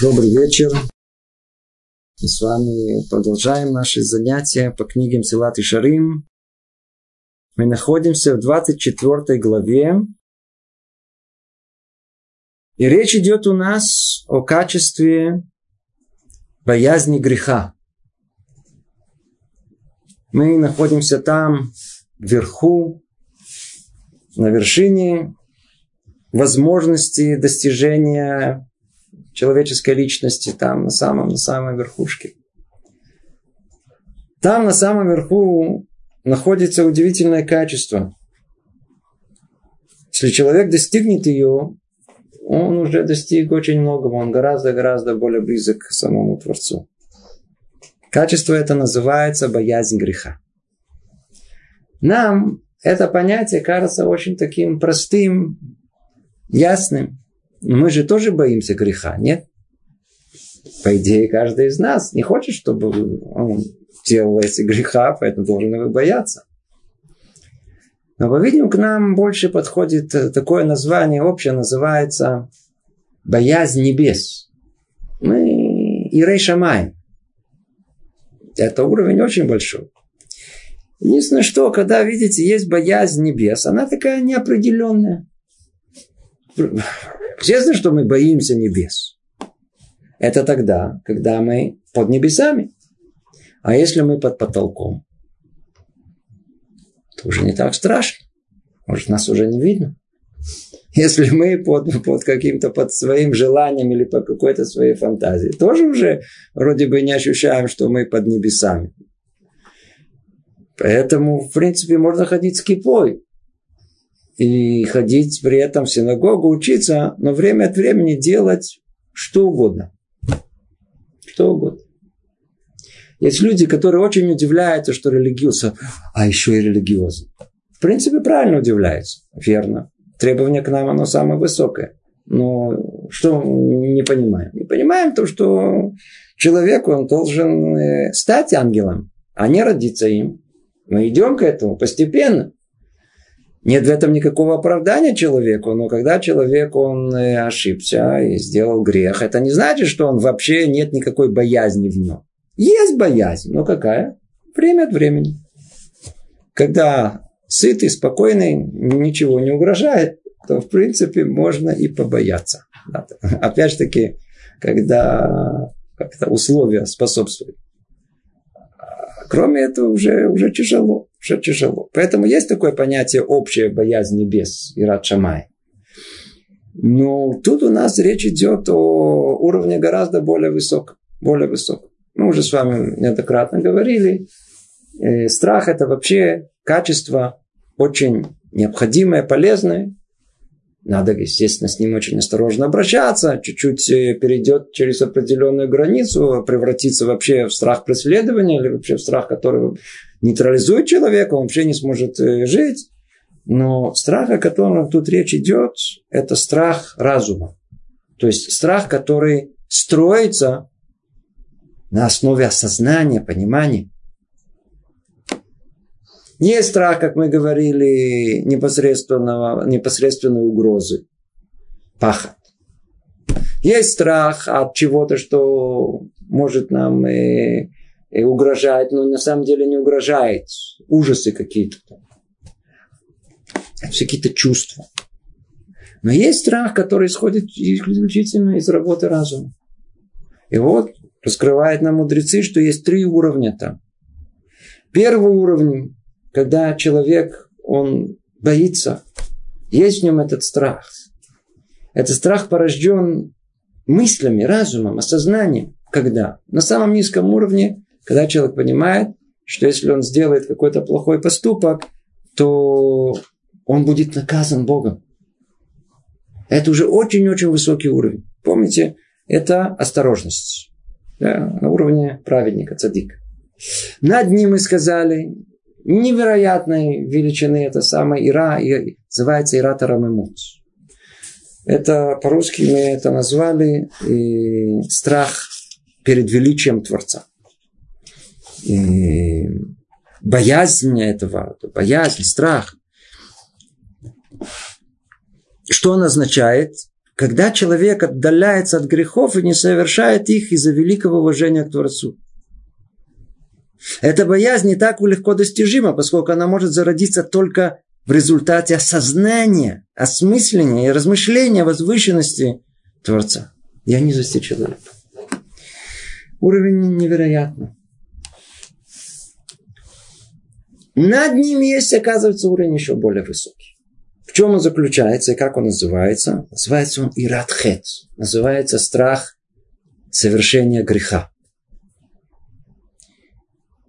Добрый вечер. Мы с вами продолжаем наши занятия по книгам Силат и Шарим. Мы находимся в 24 главе. И речь идет у нас о качестве боязни греха. Мы находимся там, вверху, на вершине возможности достижения человеческой личности там на самом, на самой верхушке. Там на самом верху находится удивительное качество. Если человек достигнет ее, он уже достиг очень многого, он гораздо-гораздо более близок к самому Творцу. Качество это называется боязнь греха. Нам это понятие кажется очень таким простым, ясным. Мы же тоже боимся греха, нет? По идее, каждый из нас не хочет, чтобы он делал эти греха, поэтому должен его бояться. Но, по-видимому, к нам больше подходит такое название, общее называется боязнь небес. Мы Ирей Шамай. Это уровень очень большой. Единственное, что, когда, видите, есть боязнь небес, она такая неопределенная. Естественно, что мы боимся небес. Это тогда, когда мы под небесами. А если мы под потолком, то уже не так страшно. Может, нас уже не видно. Если мы под, под каким-то, под своим желанием или по какой-то своей фантазии, тоже уже вроде бы не ощущаем, что мы под небесами. Поэтому, в принципе, можно ходить с кипой и ходить при этом в синагогу, учиться, но время от времени делать что угодно. Что угодно. Есть люди, которые очень удивляются, что религиозно, а еще и религиозно. В принципе, правильно удивляются. Верно. Требование к нам, оно самое высокое. Но что не понимаем? Не понимаем то, что человек, он должен э, стать ангелом, а не родиться им. Мы идем к этому постепенно. Нет в этом никакого оправдания человеку, но когда человек, он э, ошибся и сделал грех, это не значит, что он вообще нет никакой боязни в нем. Есть боязнь, но какая? Время от времени. Когда сытый, спокойный, ничего не угрожает, то в принципе можно и побояться. Опять же таки, когда как-то условия способствуют. Кроме этого, уже, уже тяжело. Уже тяжело. Поэтому есть такое понятие общая боязнь небес и рад шамай. Но тут у нас речь идет о уровне гораздо более высоком. Более высоком. Мы уже с вами неоднократно говорили. Э, страх это вообще качество очень необходимое, полезное. Надо, естественно, с ним очень осторожно обращаться. Чуть-чуть э, перейдет через определенную границу, превратиться вообще в страх преследования или вообще в страх, который нейтрализует человека, он вообще не сможет э, жить. Но страх, о котором тут речь идет, это страх разума. То есть страх, который строится на основе осознания, понимания. Не страх, как мы говорили, непосредственного, непосредственной угрозы. Пахот. Есть страх от чего-то, что может нам и, и угрожать, но на самом деле не угрожает. Ужасы какие-то. Все какие-то чувства. Но есть страх, который исходит исключительно из работы разума. И вот раскрывает нам мудрецы, что есть три уровня там. Первый уровень когда человек, он боится, есть в нем этот страх. Этот страх порожден мыслями, разумом, осознанием. Когда? На самом низком уровне, когда человек понимает, что если он сделает какой-то плохой поступок, то он будет наказан Богом. Это уже очень-очень высокий уровень. Помните, это осторожность. Да, на уровне праведника, цадика. Над ним мы сказали, невероятной величины. Это самая Ира, и называется Ира Тарамемут. Это по-русски мы это назвали и страх перед величием Творца. Боязнь этого, боязнь, страх. Что он означает? когда человек отдаляется от грехов и не совершает их из-за великого уважения к Творцу. Эта боязнь не так легко достижима, поскольку она может зародиться только в результате осознания, осмысления и размышления возвышенности Творца Я не низости человека. Уровень невероятный. Над ним есть, оказывается, уровень еще более высокий. В чем он заключается и как он называется? Называется он иратхет. Называется страх совершения греха.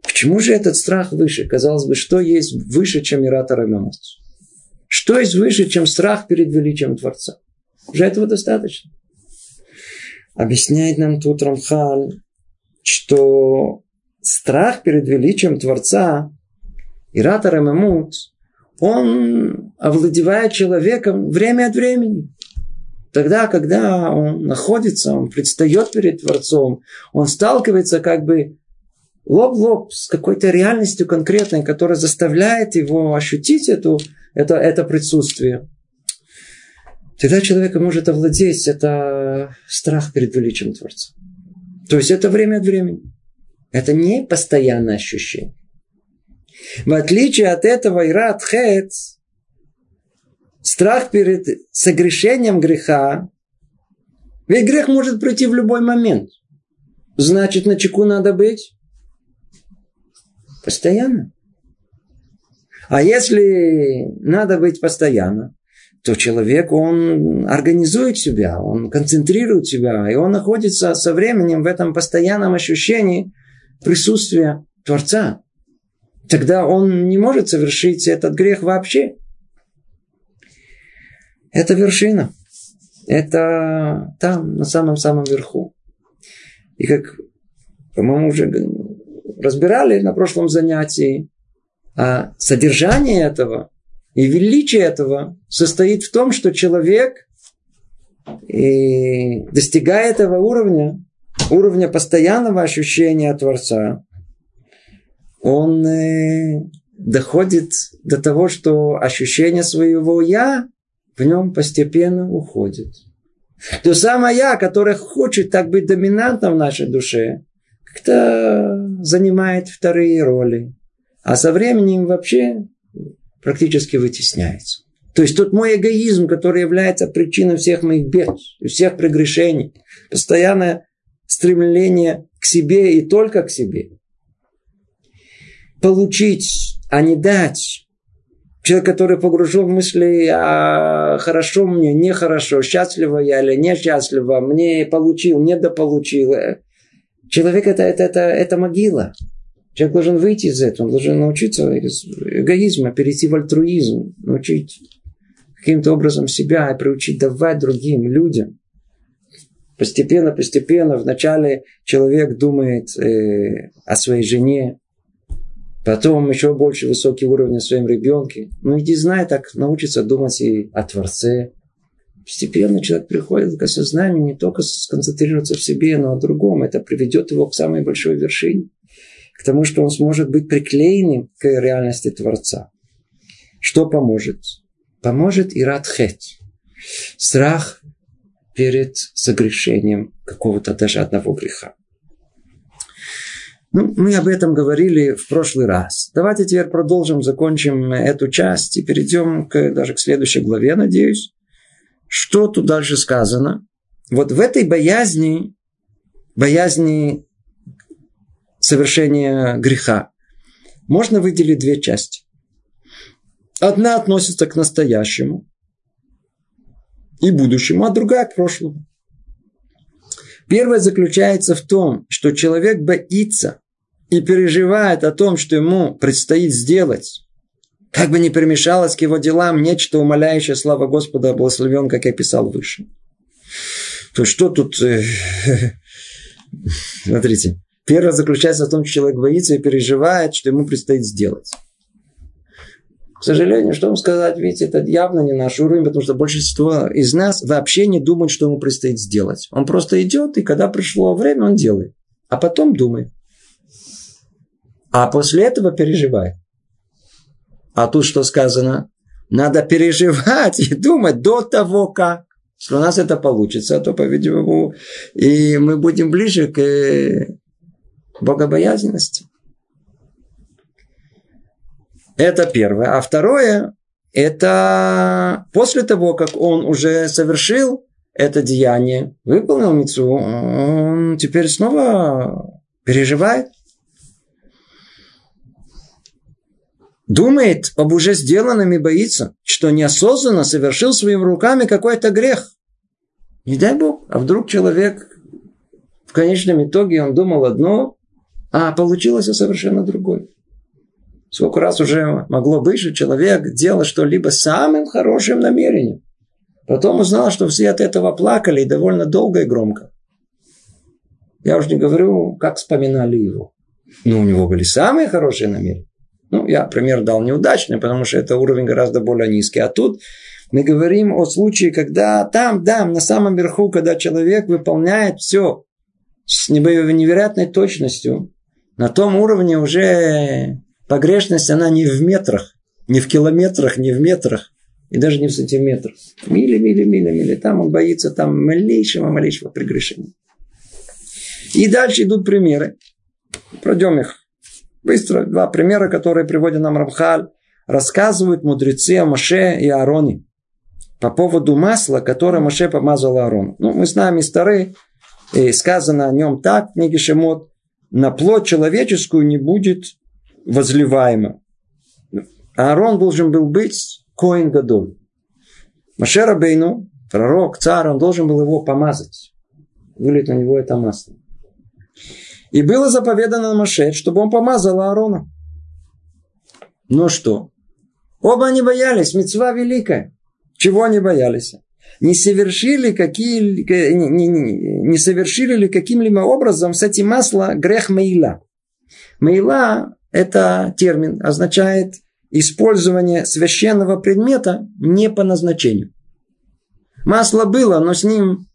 Почему же этот страх выше? Казалось бы, что есть выше, чем иратор эмоций? Что есть выше, чем страх перед величием Творца? Уже этого достаточно. Объясняет нам тут Рамхаль, что страх перед величием Творца, иратор эмемут, он овладевает человеком время от времени. Тогда, когда он находится, он предстает перед Творцом, он сталкивается как бы лоб в лоб с какой-то реальностью конкретной, которая заставляет его ощутить эту, это, это присутствие. Тогда человек может овладеть это страх перед величием Творца. То есть это время от времени. Это не постоянное ощущение. В отличие от этого Ират Хет, страх перед согрешением греха, ведь грех может прийти в любой момент. Значит, на чеку надо быть постоянно. А если надо быть постоянно, то человек, он организует себя, он концентрирует себя, и он находится со временем в этом постоянном ощущении присутствия Творца тогда он не может совершить этот грех вообще. Это вершина. Это там, на самом-самом верху. И как, по-моему, уже разбирали на прошлом занятии, а содержание этого и величие этого состоит в том, что человек и достигая этого уровня, уровня постоянного ощущения Творца, он э, доходит до того, что ощущение своего «я» в нем постепенно уходит. То самое «я», которое хочет так быть доминантом в нашей душе, как-то занимает вторые роли. А со временем вообще практически вытесняется. То есть тот мой эгоизм, который является причиной всех моих бед, всех прегрешений, постоянное стремление к себе и только к себе – получить, а не дать. Человек, который погружен в мысли, а хорошо мне, нехорошо, счастливо я или несчастливо, мне получил, не дополучил. Человек это, это, это, это могила. Человек должен выйти из этого, он должен научиться из эгоизма, перейти в альтруизм, научить каким-то образом себя и приучить давать другим людям. Постепенно, постепенно, вначале человек думает э, о своей жене, Потом еще больше высокий уровень о своем ребенке. Ну, иди знай, так научиться думать и о Творце. Постепенно человек приходит к осознанию не только сконцентрироваться в себе, но о другом. Это приведет его к самой большой вершине. К тому, что он сможет быть приклеенным к реальности Творца. Что поможет? Поможет и радхет. Страх перед согрешением какого-то даже одного греха. Ну, мы об этом говорили в прошлый раз. Давайте теперь продолжим, закончим эту часть и перейдем к, даже к следующей главе, надеюсь. Что тут дальше сказано? Вот в этой боязни, боязни совершения греха, можно выделить две части. Одна относится к настоящему и будущему, а другая к прошлому. Первое заключается в том, что человек боится и переживает о том, что ему предстоит сделать, как бы ни примешалось к его делам нечто умоляющее слава Господа благословен, как я писал выше. То что тут... Э, смотрите. Первое заключается в том, что человек боится и переживает, что ему предстоит сделать. К сожалению, что вам сказать, видите, это явно не наш уровень, потому что большинство из нас вообще не думает, что ему предстоит сделать. Он просто идет, и когда пришло время, он делает. А потом думает. А после этого переживает. А тут что сказано? Надо переживать и думать до того, как. Если у нас это получится, то, по-видимому, и мы будем ближе к э, богобоязненности. Это первое. А второе, это после того, как он уже совершил это деяние, выполнил мецу, он теперь снова переживает. Думает об уже сделанном и боится, что неосознанно совершил своими руками какой-то грех. Не дай Бог, а вдруг человек в конечном итоге он думал одно, а получилось совершенно другое. Сколько раз уже могло быть, что человек делал что-либо самым хорошим намерением. Потом узнал, что все от этого плакали и довольно долго и громко. Я уже не говорю, как вспоминали его. Но у него были самые хорошие намерения. Ну, я пример дал неудачный, потому что это уровень гораздо более низкий. А тут мы говорим о случае, когда там, да, на самом верху, когда человек выполняет все с невероятной точностью, на том уровне уже Погрешность, она не в метрах, не в километрах, не в метрах, и даже не в сантиметрах. Мили, мили, мили, мили. Там он боится там малейшего, малейшего прегрешения. И дальше идут примеры. Пройдем их быстро. Два примера, которые приводит нам Рамхаль. Рассказывают мудрецы о Маше и Аароне. По поводу масла, которое Маше помазал Аарону. Ну, мы знаем из Тары, и сказано о нем так в книге Шемот. На плоть человеческую не будет возливаемо. Аарон должен был быть Коин Гадоль. Машера Бейну, пророк, царь, он должен был его помазать. Вылить на него это масло. И было заповедано Маше, чтобы он помазал Аарона. Ну что? Оба они боялись, мецва великая. Чего они боялись? Не совершили, какие, не, не, не, совершили ли каким-либо образом с этим масло грех Мейла. Мейла это термин означает использование священного предмета не по назначению. Масло было, но с ним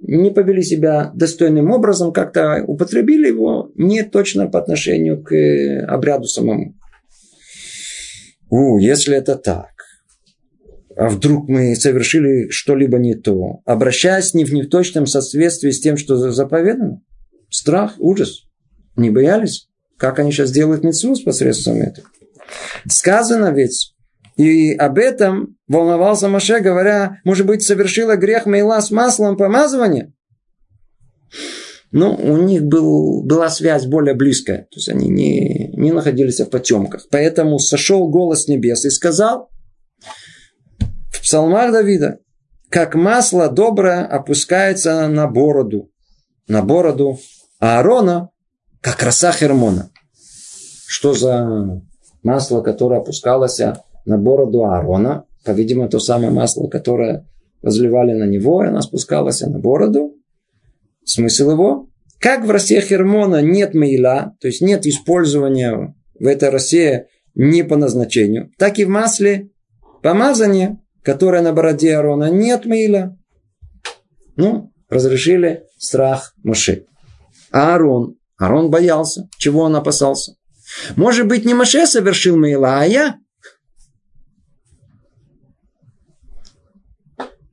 не повели себя достойным образом, как-то употребили его не точно по отношению к обряду самому. У, если это так, а вдруг мы совершили что-либо не то, обращаясь не в неточном соответствии с тем, что заповедано, страх, ужас, не боялись? Как они сейчас делают митцву с посредством этого? Сказано ведь, и об этом волновался Маше, говоря, может быть, совершила грех Мейла с маслом помазывания? Ну, у них был, была связь более близкая. То есть они не, не находились в потемках. Поэтому сошел голос небес и сказал в псалмах Давида, как масло доброе опускается на бороду, на бороду Аарона, как роса Хермона. Что за масло, которое опускалось на бороду Аарона? По-видимому, то самое масло, которое возливали на него, и оно спускалось на бороду. Смысл его? Как в росе Хермона нет мейла, то есть нет использования в этой росе не по назначению, так и в масле помазания, которое на бороде Аарона, нет мейла. Ну, разрешили страх Моше. А Аарон Арон боялся. Чего он опасался? Может быть, не Маше совершил Мейла, а я?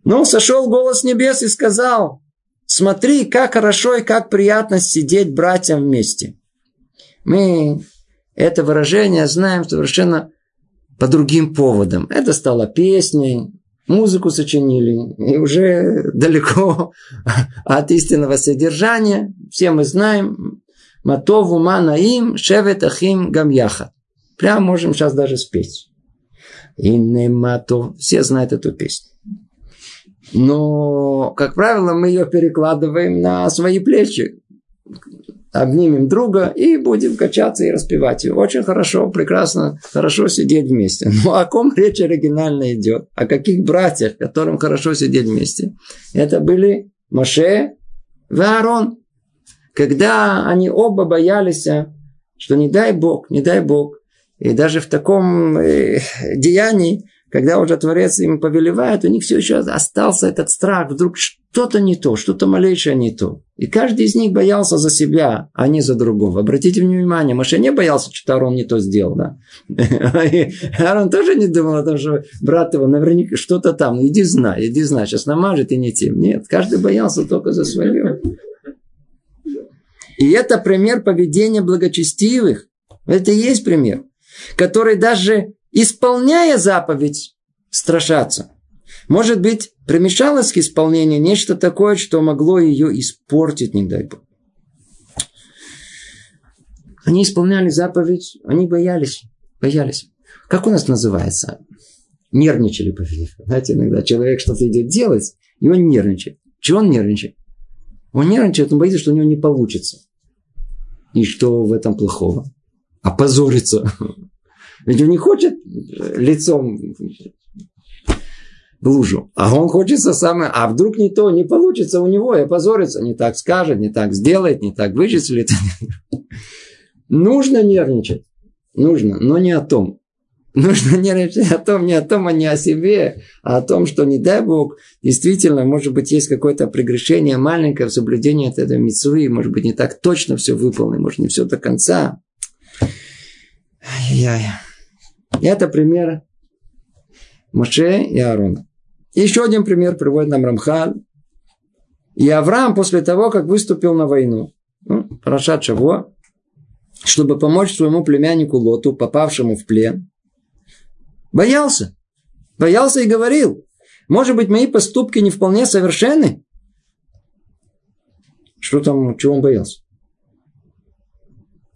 Ну, сошел голос небес и сказал, смотри, как хорошо и как приятно сидеть братьям вместе. Мы это выражение знаем совершенно по другим поводам. Это стало песней, музыку сочинили, и уже далеко от истинного содержания. Все мы знаем, Матову манаим шевет ахим гамьяха. Прям можем сейчас даже спеть. И не матов. Все знают эту песню. Но, как правило, мы ее перекладываем на свои плечи. Обнимем друга и будем качаться и распевать ее. Очень хорошо, прекрасно, хорошо сидеть вместе. Но о ком речь оригинально идет? О каких братьях, которым хорошо сидеть вместе? Это были Моше и Аарон когда они оба боялись, что не дай Бог, не дай Бог, и даже в таком э, деянии, когда уже Творец им повелевает, у них все еще остался этот страх, вдруг что-то не то, что-то малейшее не то. И каждый из них боялся за себя, а не за другого. Обратите внимание, Маше не боялся, что Арон не то сделал. Да? Арон тоже не думал о том, что брат его наверняка что-то там. Иди знай, иди знай, сейчас намажет и не тем. Нет, каждый боялся только за свое. И это пример поведения благочестивых. Это и есть пример, который даже исполняя заповедь, страшатся. Может быть, примешалось к исполнению нечто такое, что могло ее испортить, не дай Бог. Они исполняли заповедь, они боялись, боялись. Как у нас называется? Нервничали, знаете, иногда человек что-то идет делать, и он нервничает. Чего он нервничает? Он нервничает, он боится, что у него не получится. И что в этом плохого? Опозориться. Ведь он не хочет лицом в лужу. А он хочется самое... А вдруг не то, не получится у него, и опозорится. Не так скажет, не так сделает, не так вычислит. Нужно нервничать. Нужно, но не о том. Нужно нервничать о том, не о том, а не о себе, а о том, что, не дай Бог, действительно, может быть, есть какое-то прегрешение маленькое в соблюдении этой митцвы, может быть, не так точно все выполнено, может, не все до конца. Ай-яй. Это пример Моше и Аарона. Еще один пример приводит нам Рамхаль. И Авраам после того, как выступил на войну, ну, Парашат Шаво, чтобы помочь своему племяннику Лоту, попавшему в плен, боялся. Боялся и говорил, может быть, мои поступки не вполне совершенны? Что там, чего он боялся?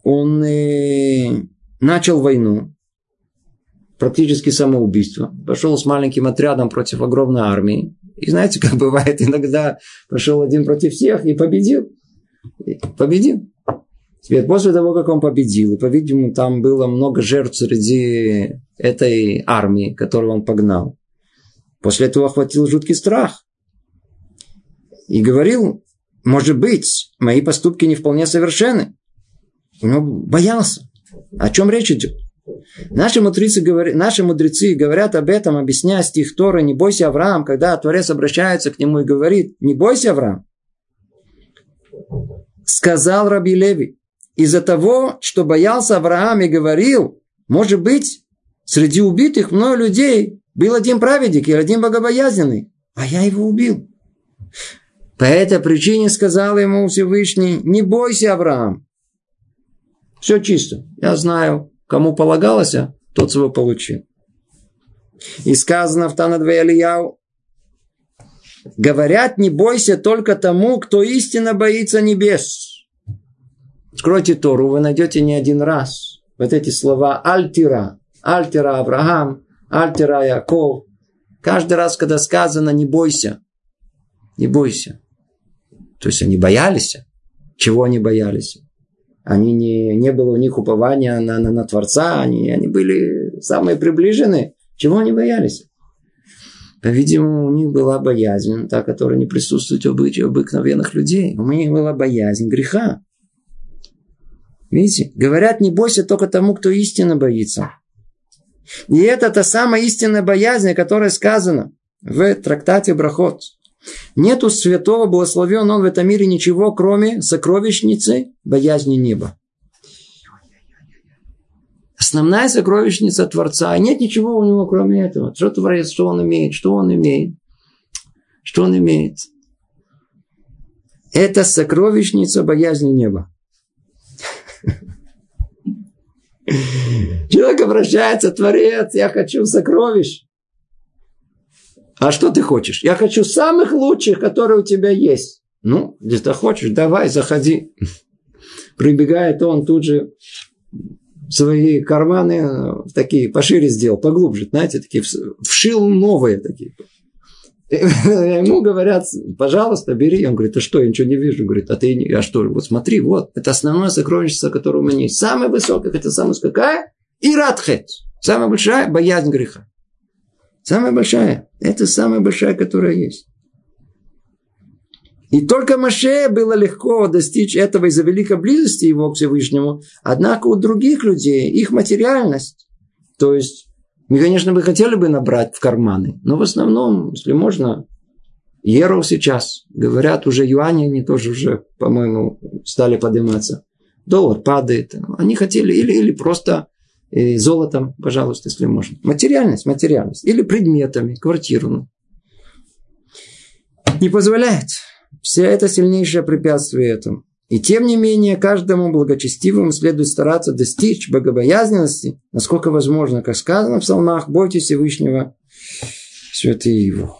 Он э, начал войну, практически самоубийство. Пошел с маленьким отрядом против огромной армии. И знаете, как бывает, иногда пошел один против всех и победил. И победил. Теперь после того, как он победил, и, по-видимому, там было много жертв среди этой армии, которую он погнал. После этого охватил жуткий страх. И говорил, может быть, мои поступки не вполне совершенны. Он боялся. О чем речь идет? Наши мудрецы, говорят, наши мудрецы говорят об этом, объясняя стих Тора «Не бойся, Авраам», когда Творец обращается к нему и говорит «Не бойся, Авраам». Сказал Раби Леви, из-за того, что боялся Авраам и говорил, может быть, среди убитых мною людей был один праведник и один богобоязненный, а я его убил. По этой причине сказал ему Всевышний, не бойся, Авраам. Все чисто. Я знаю, Кому полагалось, а тот свой получил. И сказано в Танадве Алияу, говорят, не бойся только тому, кто истинно боится небес. Откройте Тору, вы найдете не один раз вот эти слова Альтира, Альтира Авраам, Альтира Яков. Каждый раз, когда сказано «не бойся», не бойся. То есть они боялись. Чего они боялись? Они не, не было у них упования на, на, на Творца, они, они были самые приближенные. Чего они боялись? По-видимому, у них была боязнь, та, которая не присутствует обычае обыкновенных людей. У них была боязнь греха. Видите? Говорят, не бойся только тому, кто истинно боится. И это та самая истинная боязнь, о которой сказано в трактате Брахот. Нету святого, благословен он в этом мире ничего, кроме сокровищницы боязни неба. Основная сокровищница Творца. А нет ничего у него, кроме этого. Что Творец, что он имеет, что он имеет. Что он имеет. Это сокровищница боязни неба. Человек обращается, Творец, я хочу сокровищ. А что ты хочешь? Я хочу самых лучших, которые у тебя есть. Ну, ты хочешь, давай, заходи. Прибегает он тут же свои карманы такие пошире сделал, поглубже, знаете, такие вшил новые такие. Ему говорят, пожалуйста, бери. Он говорит, а что, я ничего не вижу. Говорит, а ты, а что, вот смотри, вот, это основное сокровищество, которое у меня есть. Самое высокое, это самое какая? И радхет. Самая большая боязнь греха. Самая большая. Это самая большая, которая есть. И только Маше было легко достичь этого из-за великой близости его к Всевышнему. Однако у других людей их материальность, то есть мы, конечно, бы хотели бы набрать в карманы, но в основном, если можно, Евро сейчас. Говорят, уже юани, они тоже уже, по-моему, стали подниматься. Доллар падает. Они хотели или, или просто э, золотом, пожалуйста, если можно. Материальность, материальность. Или предметами, квартиру. Ну. Не позволяет. Все это сильнейшее препятствие этому. И тем не менее, каждому благочестивому следует стараться достичь богобоязненности, насколько возможно, как сказано в псалмах, бойтесь Всевышнего, святые его.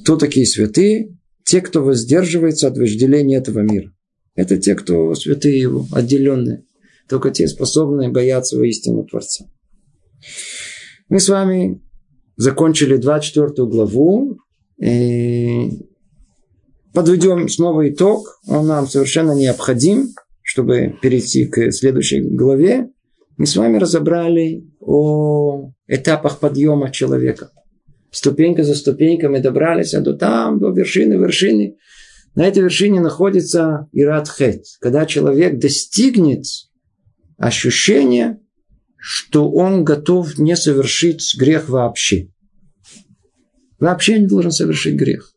Кто такие святые? Те, кто воздерживается от вожделения этого мира. Это те, кто святые его, отделенные. Только те способные бояться воистину Творца. Мы с вами закончили 24 главу. И подведем снова итог. Он нам совершенно необходим, чтобы перейти к следующей главе. Мы с вами разобрали о этапах подъема человека – ступенька за ступенькой мы добрались а до там, до вершины вершины. На этой вершине находится Иратхет, когда человек достигнет ощущения, что он готов не совершить грех вообще. Вообще не должен совершить грех.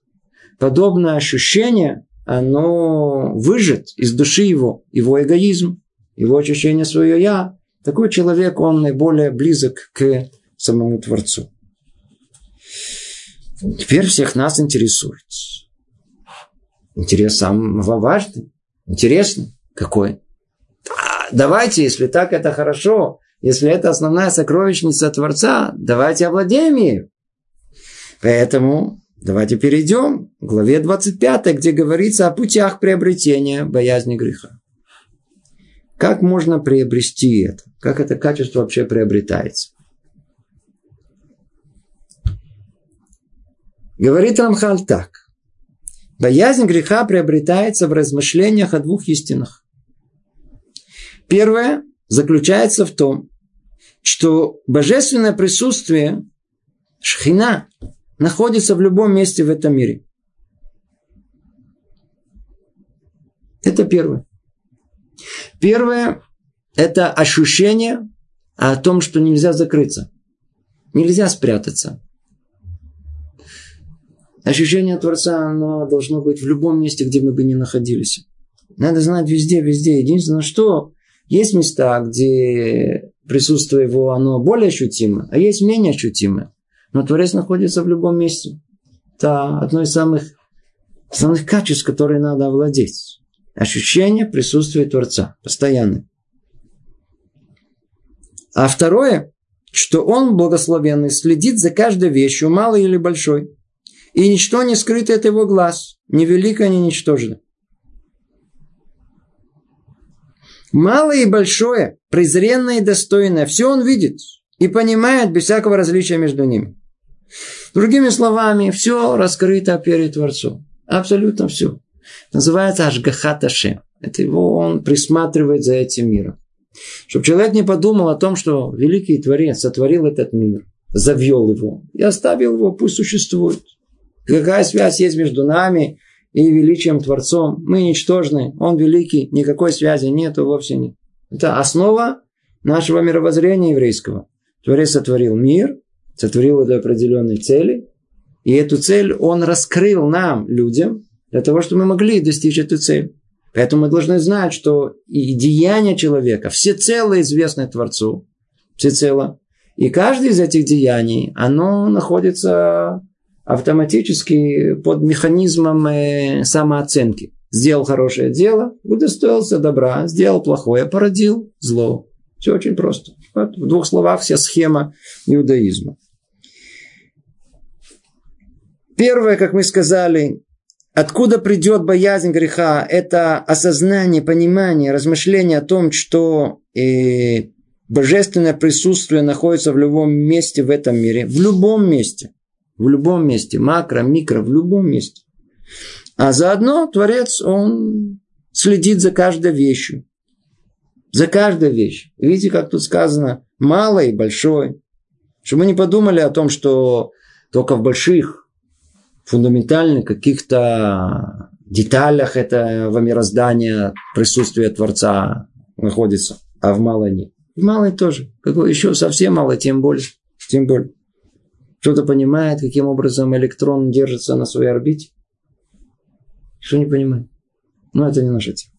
Подобное ощущение, оно выжит из души его, его эгоизм, его ощущение свое «я». Такой человек, он наиболее близок к самому Творцу. Теперь всех нас интересует. Интерес самого важный. Интересно. Какой? Давайте, если так, это хорошо. Если это основная сокровищница Творца, давайте овладеем ею. Поэтому давайте перейдем к главе 25, где говорится о путях приобретения боязни греха. Как можно приобрести это? Как это качество вообще приобретается? Говорит Рамхаль так. Боязнь греха приобретается в размышлениях о двух истинах. Первое заключается в том, что божественное присутствие шхина находится в любом месте в этом мире. Это первое. Первое – это ощущение о том, что нельзя закрыться. Нельзя спрятаться. Ощущение Творца, оно должно быть в любом месте, где мы бы ни находились. Надо знать везде, везде. Единственное, что есть места, где присутствие его, оно более ощутимо, а есть менее ощутимое. Но Творец находится в любом месте. Это одно из самых, самых качеств, которые надо овладеть. Ощущение присутствия Творца. Постоянно. А второе, что он, благословенный, следит за каждой вещью, малой или большой и ничто не скрыто от его глаз, ни велико, ни ничтожно. Малое и большое, презренное и достойное, все он видит и понимает без всякого различия между ними. Другими словами, все раскрыто перед Творцом. Абсолютно все. Называется Ашгахаташе. Это его, он присматривает за этим миром. Чтобы человек не подумал о том, что великий Творец сотворил этот мир, завел его и оставил его, пусть существует. Какая связь есть между нами и величием Творцом? Мы ничтожны, Он великий, никакой связи нету, вовсе нет. Это основа нашего мировоззрения еврейского. Творец сотворил мир, сотворил его для определенной цели, и эту цель Он раскрыл нам, людям, для того, чтобы мы могли достичь эту цель. Поэтому мы должны знать, что и деяния человека всецело известны Творцу. Всецело. И каждое из этих деяний, оно находится автоматически под механизмом э, самооценки. Сделал хорошее дело, удостоился добра, сделал плохое, породил зло. Все очень просто. Вот в двух словах вся схема иудаизма. Первое, как мы сказали, откуда придет боязнь греха, это осознание, понимание, размышление о том, что э, божественное присутствие находится в любом месте в этом мире, в любом месте. В любом месте. Макро, микро, в любом месте. А заодно Творец, он следит за каждой вещью. За каждой вещью. Видите, как тут сказано, малое и большое. Чтобы мы не подумали о том, что только в больших, фундаментальных каких-то деталях этого мироздания присутствие Творца находится, а в малой нет. В малой тоже. Какое еще совсем мало, тем более. Тем более. Кто-то понимает, каким образом электрон держится на своей орбите? Что не понимает? Но это не наша тема.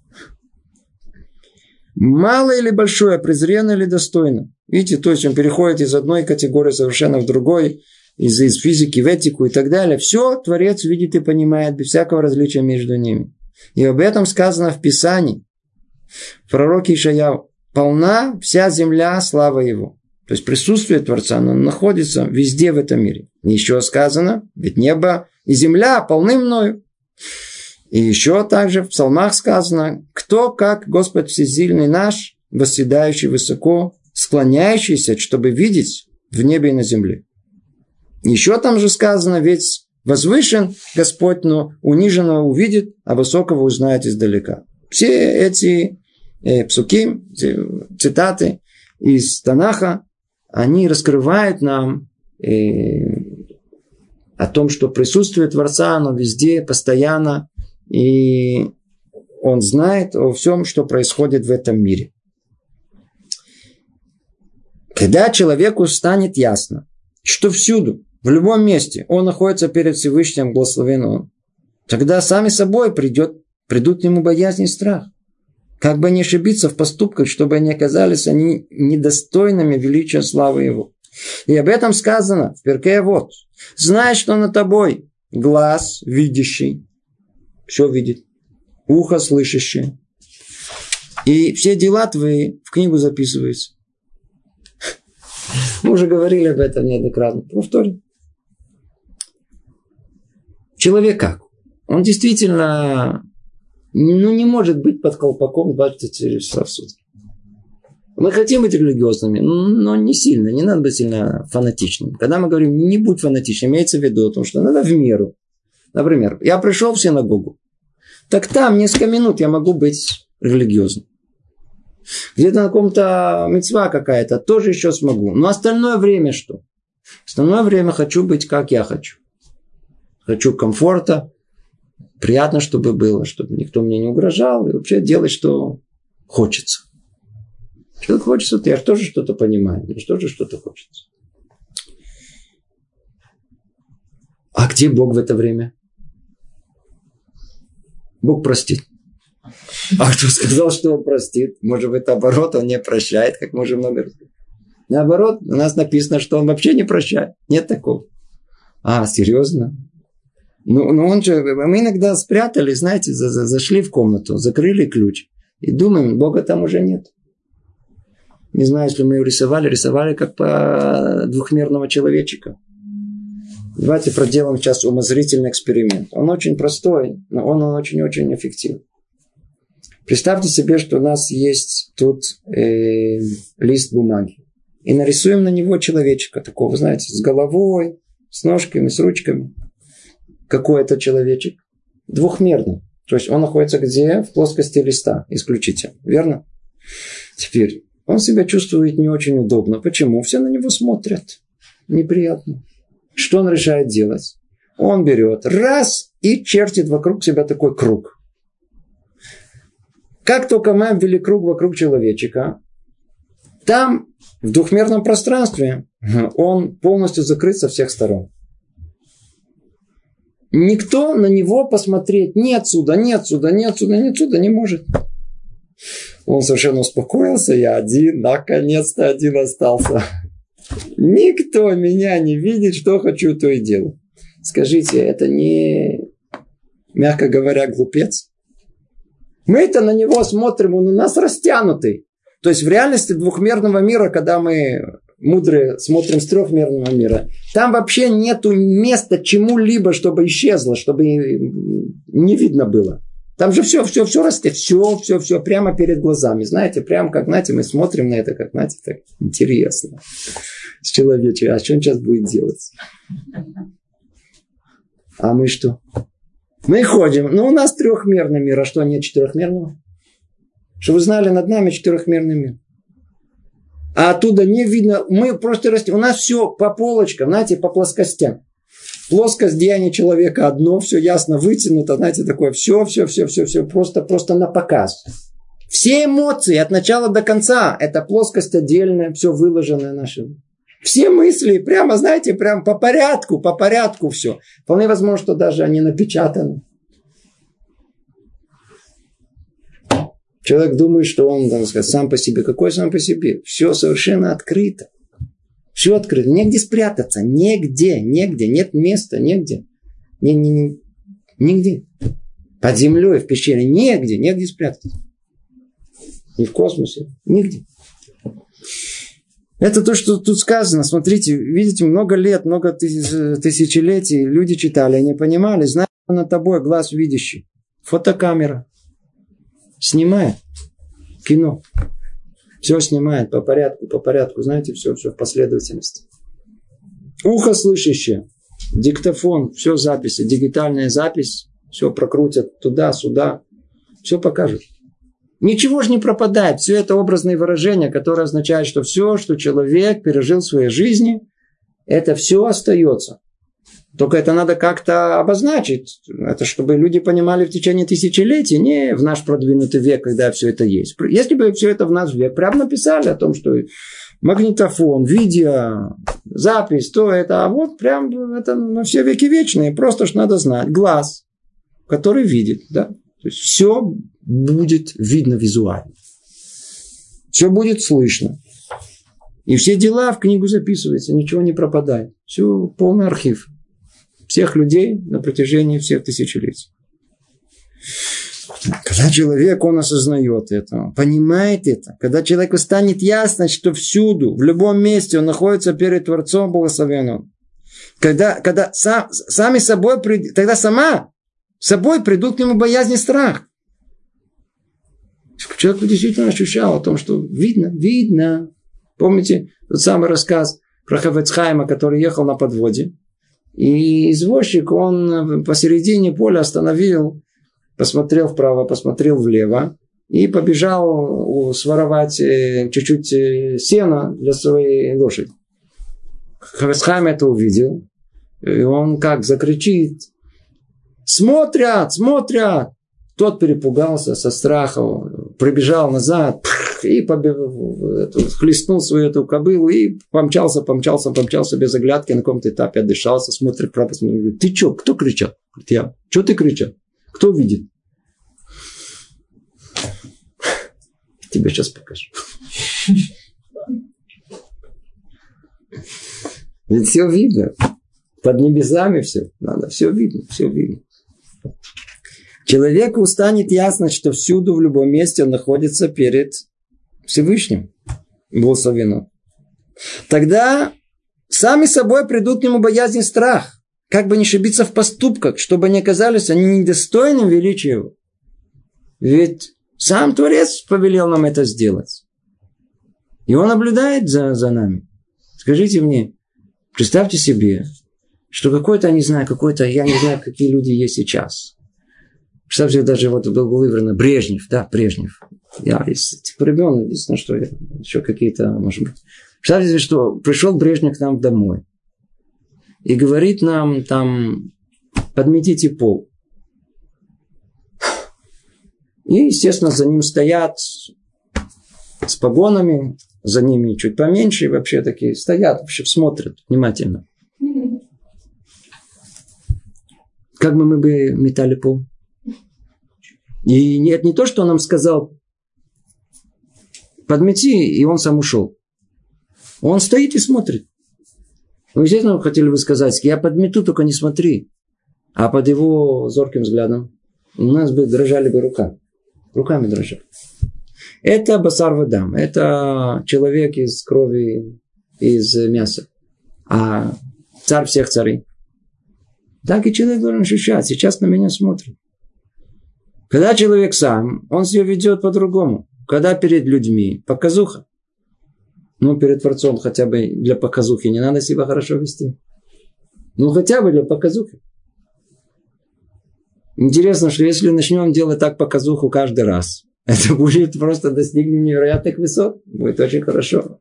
Мало или большое, презренно или достойно. Видите, то есть он переходит из одной категории совершенно в другой, из, из физики в этику и так далее. Все Творец видит и понимает без всякого различия между ними. И об этом сказано в Писании. В пророке Ишаяу. Полна вся земля слава его. То есть присутствие Творца, оно находится везде в этом мире. Еще сказано, ведь небо и земля полны мною. И еще также в псалмах сказано, кто как Господь Всесильный наш, восседающий высоко, склоняющийся, чтобы видеть в небе и на земле. Еще там же сказано, ведь возвышен Господь, но униженного увидит, а высокого узнает издалека. Все эти э, псуки, цитаты из Танаха, они раскрывают нам э, о том, что присутствие Творца, оно везде, постоянно, и он знает о всем, что происходит в этом мире. Когда человеку станет ясно, что всюду, в любом месте он находится перед Всевышним благословен тогда сами собой придет, придут ему боязнь и страх. Как бы не ошибиться в поступках, чтобы они оказались они недостойными величия славы Его. И об этом сказано в перке вот. Знай, что на тобой глаз видящий, все видит, ухо слышащее. И все дела твои в книгу записываются. Мы уже говорили об этом неоднократно. Повторим. Человек как? Он действительно ну, не может быть под колпаком 24 часа в сутки. Мы хотим быть религиозными, но не сильно, не надо быть сильно фанатичным. Когда мы говорим не будь фанатичным, имеется в виду о том, что надо в меру. Например, я пришел в синагогу, так там несколько минут я могу быть религиозным. Где-то на каком-то мецва какая-то, тоже еще смогу. Но остальное время что? Остальное время хочу быть, как я хочу. Хочу комфорта, приятно, чтобы было, чтобы никто мне не угрожал, и вообще делать, что хочется. Что хочется, то я тоже что-то понимаю, мне тоже что-то хочется. А где Бог в это время? Бог простит. А кто сказал, что он простит? Может быть, наоборот, он не прощает, как мы уже много раз Наоборот, у нас написано, что он вообще не прощает. Нет такого. А, серьезно? Ну, ну он же, мы иногда спрятали, знаете, за, за, зашли в комнату, закрыли ключ. И думаем, Бога там уже нет. Не знаю, если мы его рисовали, рисовали как по двухмерного человечика. Давайте проделаем сейчас умозрительный эксперимент. Он очень простой, но он очень-очень эффективный. Представьте себе, что у нас есть тут э, лист бумаги. И нарисуем на него человечка такого, знаете, с головой, с ножками, с ручками какой это человечек? Двухмерный. То есть он находится где? В плоскости листа исключительно. Верно? Теперь он себя чувствует не очень удобно. Почему? Все на него смотрят. Неприятно. Что он решает делать? Он берет раз и чертит вокруг себя такой круг. Как только мы обвели круг вокруг человечика, там, в двухмерном пространстве, он полностью закрыт со всех сторон. Никто на него посмотреть ни отсюда, ни отсюда, ни отсюда, ни отсюда не может. Он совершенно успокоился, я один, наконец-то один остался. Никто меня не видит, что хочу, то и делаю. Скажите, это не, мягко говоря, глупец? Мы-то на него смотрим, он у нас растянутый. То есть в реальности двухмерного мира, когда мы мудрые смотрим с трехмерного мира, там вообще нету места чему-либо, чтобы исчезло, чтобы не видно было. Там же все, все, все растет, все, все, все прямо перед глазами. Знаете, прямо как, знаете, мы смотрим на это, как, знаете, так интересно. С человечем, а что он сейчас будет делать? А мы что? Мы ходим, ну у нас трехмерный мир, а что нет четырехмерного? Что вы знали, над нами четырехмерный мир а оттуда не видно. Мы просто растем. У нас все по полочкам, знаете, по плоскостям. Плоскость деяния человека одно, все ясно вытянуто, знаете, такое все, все, все, все, все, просто, просто на показ. Все эмоции от начала до конца, это плоскость отдельная, все выложенное наше. Все мысли, прямо, знаете, прям по порядку, по порядку все. Вполне возможно, что даже они напечатаны. Человек думает, что он, так сказать, сам по себе. Какой сам по себе? Все совершенно открыто. Все открыто. Негде спрятаться. Негде, негде. Нет места, негде. Не, не, не, нигде. Под землей, в пещере. Негде, негде спрятаться. Не в космосе. Нигде. Это то, что тут сказано. Смотрите, видите, много лет, много тысячелетий люди читали, они понимали, знают над тобой глаз видящий. Фотокамера. Снимает кино. Все снимает по порядку, по порядку. Знаете, все, все в последовательности. Ухо слышащее. Диктофон. Все записи. Дигитальная запись. Все прокрутят туда, сюда. Все покажут. Ничего же не пропадает. Все это образные выражения, которые означают, что все, что человек пережил в своей жизни, это все остается. Только это надо как-то обозначить. Это чтобы люди понимали в течение тысячелетий, не в наш продвинутый век, когда все это есть. Если бы все это в наш век прямо написали о том, что магнитофон, видео, запись, то это, а вот прям это на все веки вечные. Просто что надо знать. Глаз, который видит, да. То есть все будет видно визуально. Все будет слышно. И все дела в книгу записываются, ничего не пропадает. Все полный архив всех людей на протяжении всех тысячелетий. Когда человек, он осознает это, понимает это, когда человеку станет ясно, что всюду, в любом месте он находится перед Творцом Благословенным, когда, когда сам, сами собой, тогда сама собой придут к нему боязнь и страх. Человек действительно ощущал о том, что видно, видно. Помните тот самый рассказ про Хавецхайма, который ехал на подводе? И извозчик, он посередине поля остановил, посмотрел вправо, посмотрел влево и побежал своровать э, чуть-чуть э, сена для своей лошади. Хавесхайм это увидел, и он как закричит, смотрят, смотрят. Тот перепугался со страха, пробежал назад и побежал, хлестнул свою эту кобылу и помчался, помчался, помчался без оглядки, на каком-то этапе отдышался, смотрит вправо, смотрит, ты что, кто кричал? Говорит, я. Что ты кричал? Кто видит? Тебе сейчас покажу. Ведь все видно. Под небесами все. Надо, все видно, все видно. Человеку станет ясно, что всюду, в любом месте он находится перед Всевышним. Благословено. Тогда сами собой придут к нему боязнь и страх. Как бы не ошибиться в поступках, чтобы не оказались они недостойным величия его. Ведь сам Творец повелел нам это сделать. И он наблюдает за, за нами. Скажите мне, представьте себе, что какой-то, не знаю, какой-то, я не знаю, какие люди есть сейчас. Представьте, даже вот был выбран Брежнев, да, Брежнев. Я из типа ребенок, единственное, что я, еще какие-то, может быть. Представьте, что пришел Брежнев к нам домой и говорит нам там, подметите пол. И, естественно, за ним стоят с погонами, за ними чуть поменьше, и вообще такие стоят, вообще смотрят внимательно. Как бы мы бы метали пол? И нет, не то, что он нам сказал, подмети, и он сам ушел. Он стоит и смотрит. Ну, естественно, хотели бы сказать, я подмету, только не смотри. А под его зорким взглядом у нас бы дрожали бы рука. Руками дрожали. Это басар вадам. Это человек из крови, из мяса. А царь всех царей. Так и человек должен ощущать. Сейчас на меня смотрит. Когда человек сам, он себя ведет по-другому. Когда перед людьми, показуха. Ну, перед Творцом хотя бы для показухи не надо себя хорошо вести. Ну, хотя бы для показухи. Интересно, что если начнем делать так показуху каждый раз, это будет просто достигнем невероятных высот. Будет очень хорошо.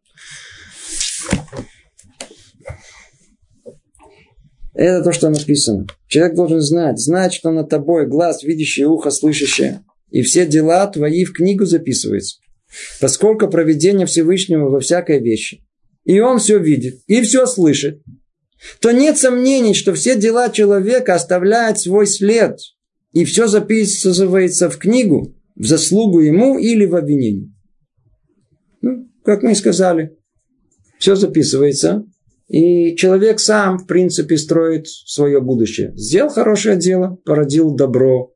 Это то, что написано. Человек должен знать, знать, что над тобой глаз, видящий, ухо, слышащее. И все дела твои в книгу записываются. Поскольку проведение Всевышнего во всякой вещи и он все видит, и все слышит, то нет сомнений, что все дела человека оставляют свой след, и все записывается в книгу, в заслугу ему или в обвинение. Ну, как мы и сказали, все записывается, и человек сам, в принципе, строит свое будущее. Сделал хорошее дело, породил добро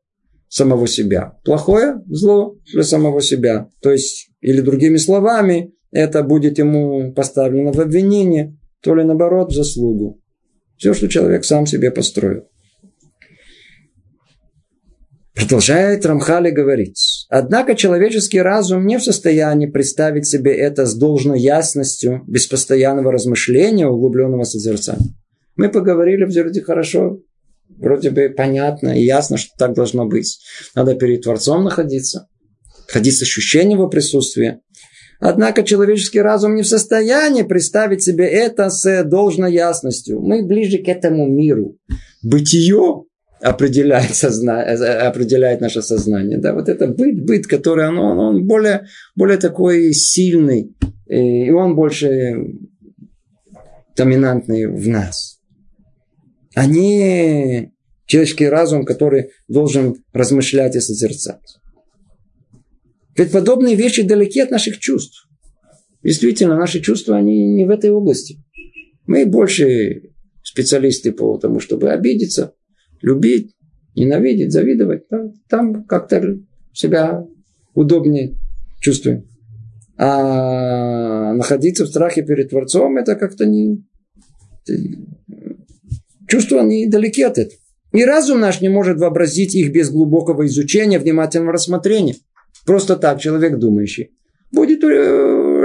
самого себя. Плохое зло для самого себя. То есть, или другими словами, это будет ему поставлено в обвинение, то ли наоборот в заслугу. Все, что человек сам себе построил. Продолжает Рамхали говорить. Однако человеческий разум не в состоянии представить себе это с должной ясностью, без постоянного размышления, углубленного созерцания. Мы поговорили вроде хорошо, вроде бы понятно и ясно, что так должно быть. Надо перед Творцом находиться, ходить с ощущением его присутствия. Однако человеческий разум не в состоянии представить себе это с должной ясностью. Мы ближе к этому миру. Бытие определяет, созна... определяет наше сознание. Да, вот это быт, быт, который он, он, он более, более такой сильный, и он больше доминантный в нас. А не человеческий разум, который должен размышлять и созерцать. Ведь подобные вещи далеки от наших чувств. Действительно, наши чувства, они не в этой области. Мы больше специалисты по тому, чтобы обидеться, любить, ненавидеть, завидовать, да, там как-то себя удобнее чувствуем. А находиться в страхе перед Творцом, это как-то не... Чувства не далеки от этого. И разум наш не может вообразить их без глубокого изучения, внимательного рассмотрения. Просто так человек думающий будет э,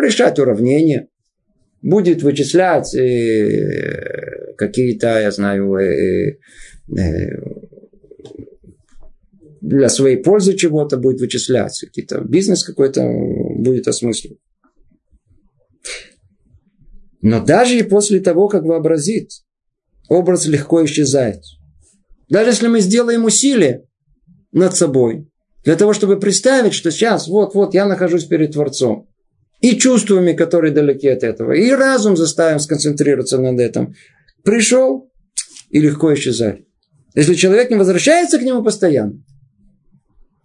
решать уравнения, будет вычислять э, какие-то, я знаю, Э, для своей пользы чего-то будет вычисляться, какие-то бизнес какой-то будет осмыслен. Но даже и после того, как вообразит, образ легко исчезает. Даже если мы сделаем усилие над собой, для того, чтобы представить, что сейчас, вот-вот, я нахожусь перед Творцом, и чувствами, которые далеки от этого, и разум заставим сконцентрироваться над этим, пришел и легко исчезает. Если человек не возвращается к нему постоянно,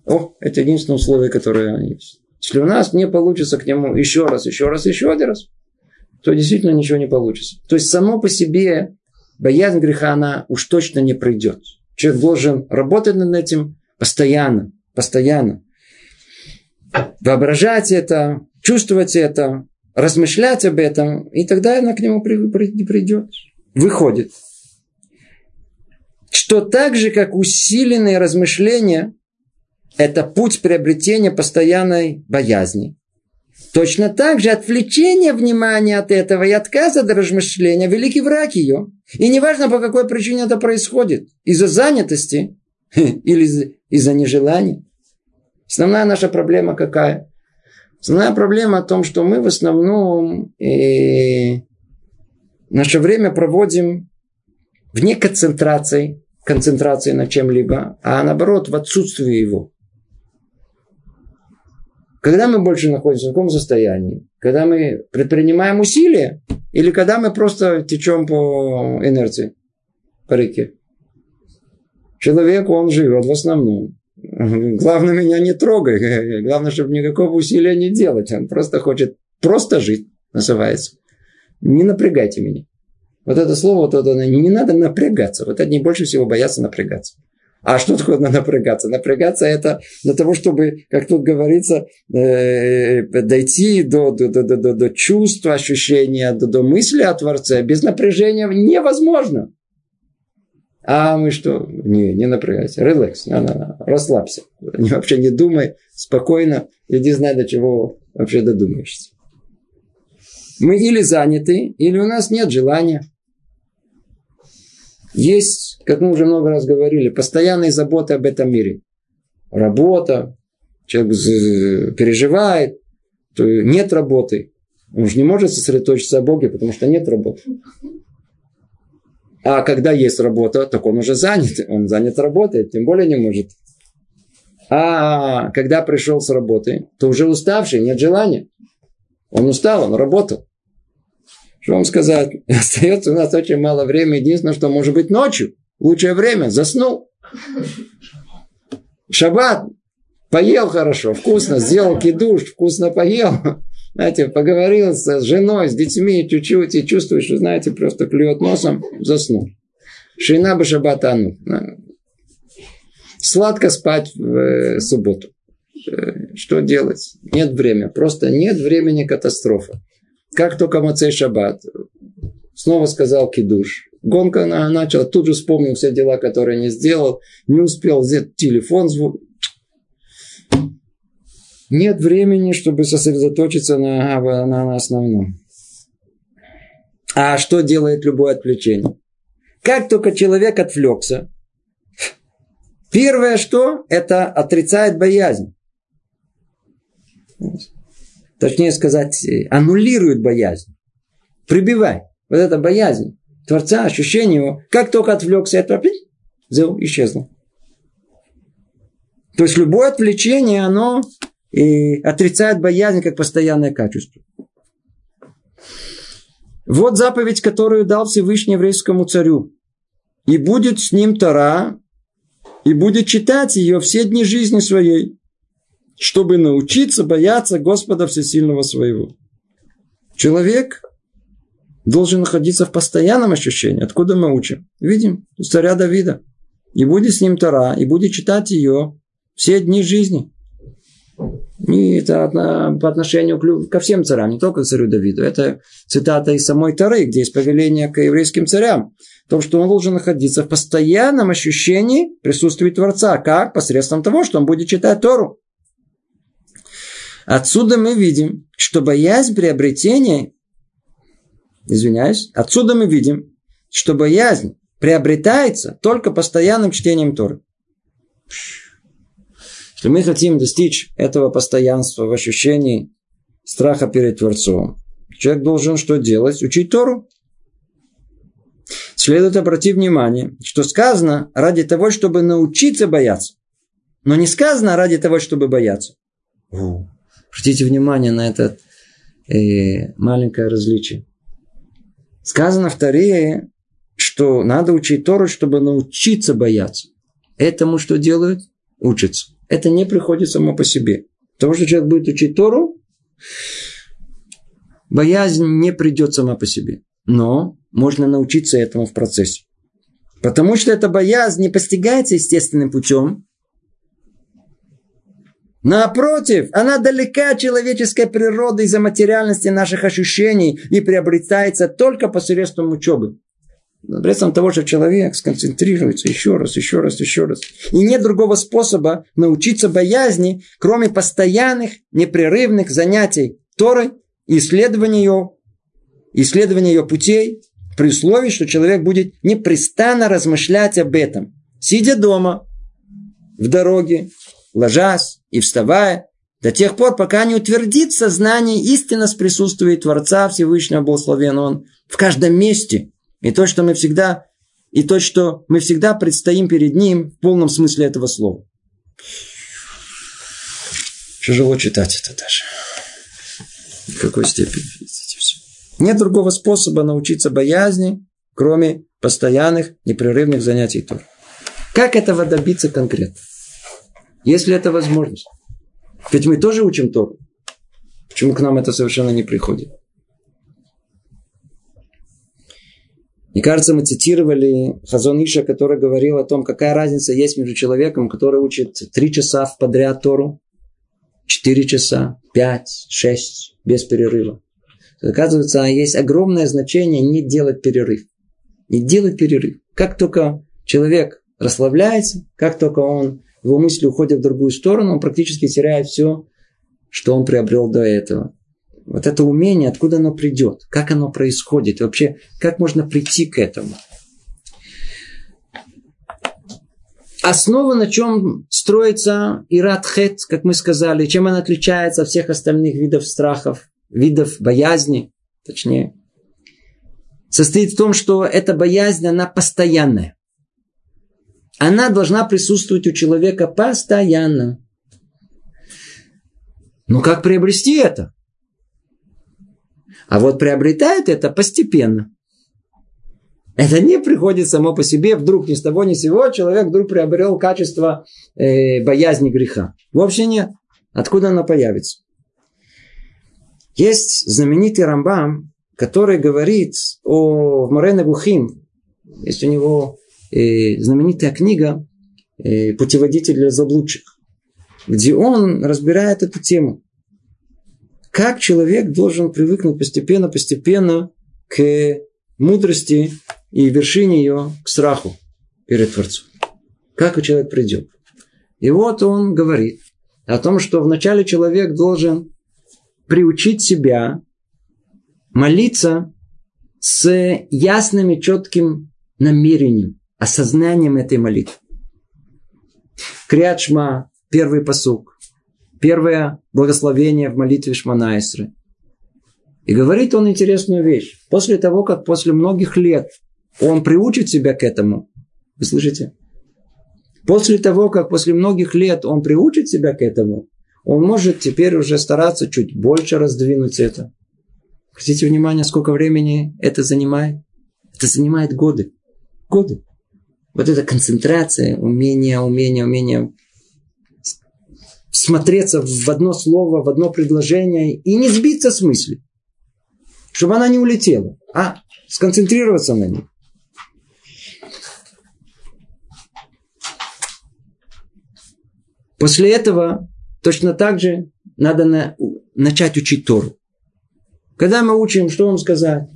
о, это единственное условие, которое есть. Если у нас не получится к нему еще раз, еще раз, еще один раз, то действительно ничего не получится. То есть само по себе боязнь греха, она уж точно не пройдет. Человек должен работать над этим постоянно, постоянно. Воображать это, чувствовать это, размышлять об этом, и тогда она к нему придет. Выходит что так же, как усиленные размышления, это путь приобретения постоянной боязни. Точно так же отвлечение внимания от этого и отказ от размышления – великий враг ее. И неважно, по какой причине это происходит. Из-за занятости или из-за нежелания. Основная наша проблема какая? Основная проблема о том, что мы в основном э, наше время проводим вне концентрации, концентрации на чем-либо, а наоборот в отсутствии его. Когда мы больше находимся в каком состоянии? Когда мы предпринимаем усилия или когда мы просто течем по инерции, по реке? Человек, он живет в основном. Главное, меня не трогай. Главное, чтобы никакого усилия не делать. Он просто хочет просто жить, называется. Не напрягайте меня. Вот это слово, вот это, не надо напрягаться. Вот одни больше всего боятся напрягаться. А что такое напрягаться? Напрягаться это для того, чтобы, как тут говорится, э, дойти до, до, до, до, до чувства, ощущения, до, до мысли о Творце. Без напряжения невозможно. А мы что? Не, не напрягайся. Релакс. Расслабься. Вообще не думай. Спокойно. Иди знай, до чего вообще додумаешься. Мы или заняты, или у нас нет желания. Есть, как мы уже много раз говорили, постоянные заботы об этом мире. Работа, человек переживает, то нет работы. Он же не может сосредоточиться о Боге, потому что нет работы. А когда есть работа, так он уже занят. Он занят работой, тем более не может. А когда пришел с работы, то уже уставший, нет желания. Он устал, он работал. Что вам сказать? Остается у нас очень мало времени. Единственное, что может быть ночью. Лучшее время. Заснул. Шаббат. Поел хорошо, вкусно, сделал кидуш, вкусно поел. Знаете, поговорил с женой, с детьми чуть-чуть и чувствуешь, что, знаете, просто клюет носом, заснул. Шина бы шабатану. Сладко спать в э, субботу. Э, что делать? Нет времени. Просто нет времени катастрофа. Как только Мацей Шаббат снова сказал кидуш. Гонка начала, тут же вспомнил все дела, которые не сделал. Не успел взять телефон, звук. Нет времени, чтобы сосредоточиться на, на, на основном. А что делает любое отвлечение? Как только человек отвлекся, первое что? Это отрицает боязнь. Точнее сказать, аннулирует боязнь. Прибивай. Вот эта боязнь Творца, ощущение его, как только отвлекся, это исчезло. То есть любое отвлечение, оно и отрицает боязнь как постоянное качество. Вот заповедь, которую дал Всевышний еврейскому царю. И будет с ним Тора, и будет читать ее все дни жизни своей, чтобы научиться бояться Господа Всесильного своего. Человек должен находиться в постоянном ощущении. Откуда мы учим? Видим, из царя Давида. И будет с ним Тора, и будет читать ее все дни жизни. И это по отношению ко всем царям, не только к царю Давиду. Это цитата из самой Торы, где есть повеление к еврейским царям. В том, что он должен находиться в постоянном ощущении присутствия Творца. Как? Посредством того, что он будет читать Тору. Отсюда мы видим, что боязнь приобретения, извиняюсь, отсюда мы видим, что боязнь приобретается только постоянным чтением Торы. Если мы хотим достичь этого постоянства в ощущении страха перед Творцом, человек должен что делать? Учить Тору. Следует обратить внимание, что сказано ради того, чтобы научиться бояться. Но не сказано ради того, чтобы бояться. Обратите внимание на это э, маленькое различие. Сказано в Торе, что надо учить Тору, чтобы научиться бояться. Этому что делают? Учатся это не приходит само по себе. Потому что человек будет учить Тору, боязнь не придет сама по себе. Но можно научиться этому в процессе. Потому что эта боязнь не постигается естественным путем. Напротив, она далека от человеческой природы из-за материальности наших ощущений и приобретается только посредством учебы. Посредством того, что человек сконцентрируется еще раз, еще раз, еще раз. И нет другого способа научиться боязни, кроме постоянных, непрерывных занятий Торой, исследования ее, исследования ее путей, при условии, что человек будет непрестанно размышлять об этом, сидя дома, в дороге, ложась и вставая, до тех пор, пока не утвердит сознание истинно с присутствием Творца Всевышнего Благословен Он в каждом месте – и то, что мы всегда, и то, что мы всегда предстоим перед Ним в полном смысле этого слова. Тяжело читать это даже. В какой степени, видите, все. Нет другого способа научиться боязни, кроме постоянных, непрерывных занятий Тор. Как этого добиться конкретно? Если это возможность. Ведь мы тоже учим Тору. Почему к нам это совершенно не приходит? Мне кажется, мы цитировали Хазон Иша, который говорил о том, какая разница есть между человеком, который учит три часа в подряд Тору, четыре часа, пять, шесть, без перерыва. Оказывается, есть огромное значение не делать перерыв. Не делать перерыв. Как только человек расслабляется, как только он, его мысли уходят в другую сторону, он практически теряет все, что он приобрел до этого. Вот это умение, откуда оно придет, как оно происходит, вообще, как можно прийти к этому. Основа, на чем строится Иратхет, как мы сказали, чем она отличается от всех остальных видов страхов, видов боязни, точнее, состоит в том, что эта боязнь, она постоянная. Она должна присутствовать у человека постоянно. Но как приобрести это? А вот приобретает это постепенно. Это не приходит само по себе, вдруг ни с того ни с сего человек вдруг приобрел качество э, боязни греха. Вовсе нет. Откуда она появится? Есть знаменитый Рамбам, который говорит о Морене Бухим. Есть у него э, знаменитая книга э, «Путеводитель для заблудших», где он разбирает эту тему. Как человек должен привыкнуть постепенно-постепенно к мудрости и вершине ее к страху перед Творцом. Как человек придет. И вот он говорит о том, что вначале человек должен приучить себя молиться с ясным и четким намерением, осознанием этой молитвы. Крячма, первый посук, первое благословение в молитве Шманаисры. И говорит он интересную вещь. После того, как после многих лет он приучит себя к этому, вы слышите? После того, как после многих лет он приучит себя к этому, он может теперь уже стараться чуть больше раздвинуть это. Обратите внимание, сколько времени это занимает. Это занимает годы. Годы. Вот эта концентрация, умение, умение, умение смотреться в одно слово, в одно предложение и не сбиться с мысли. Чтобы она не улетела, а сконцентрироваться на ней. После этого точно так же надо на, начать учить Тору. Когда мы учим, что вам сказать?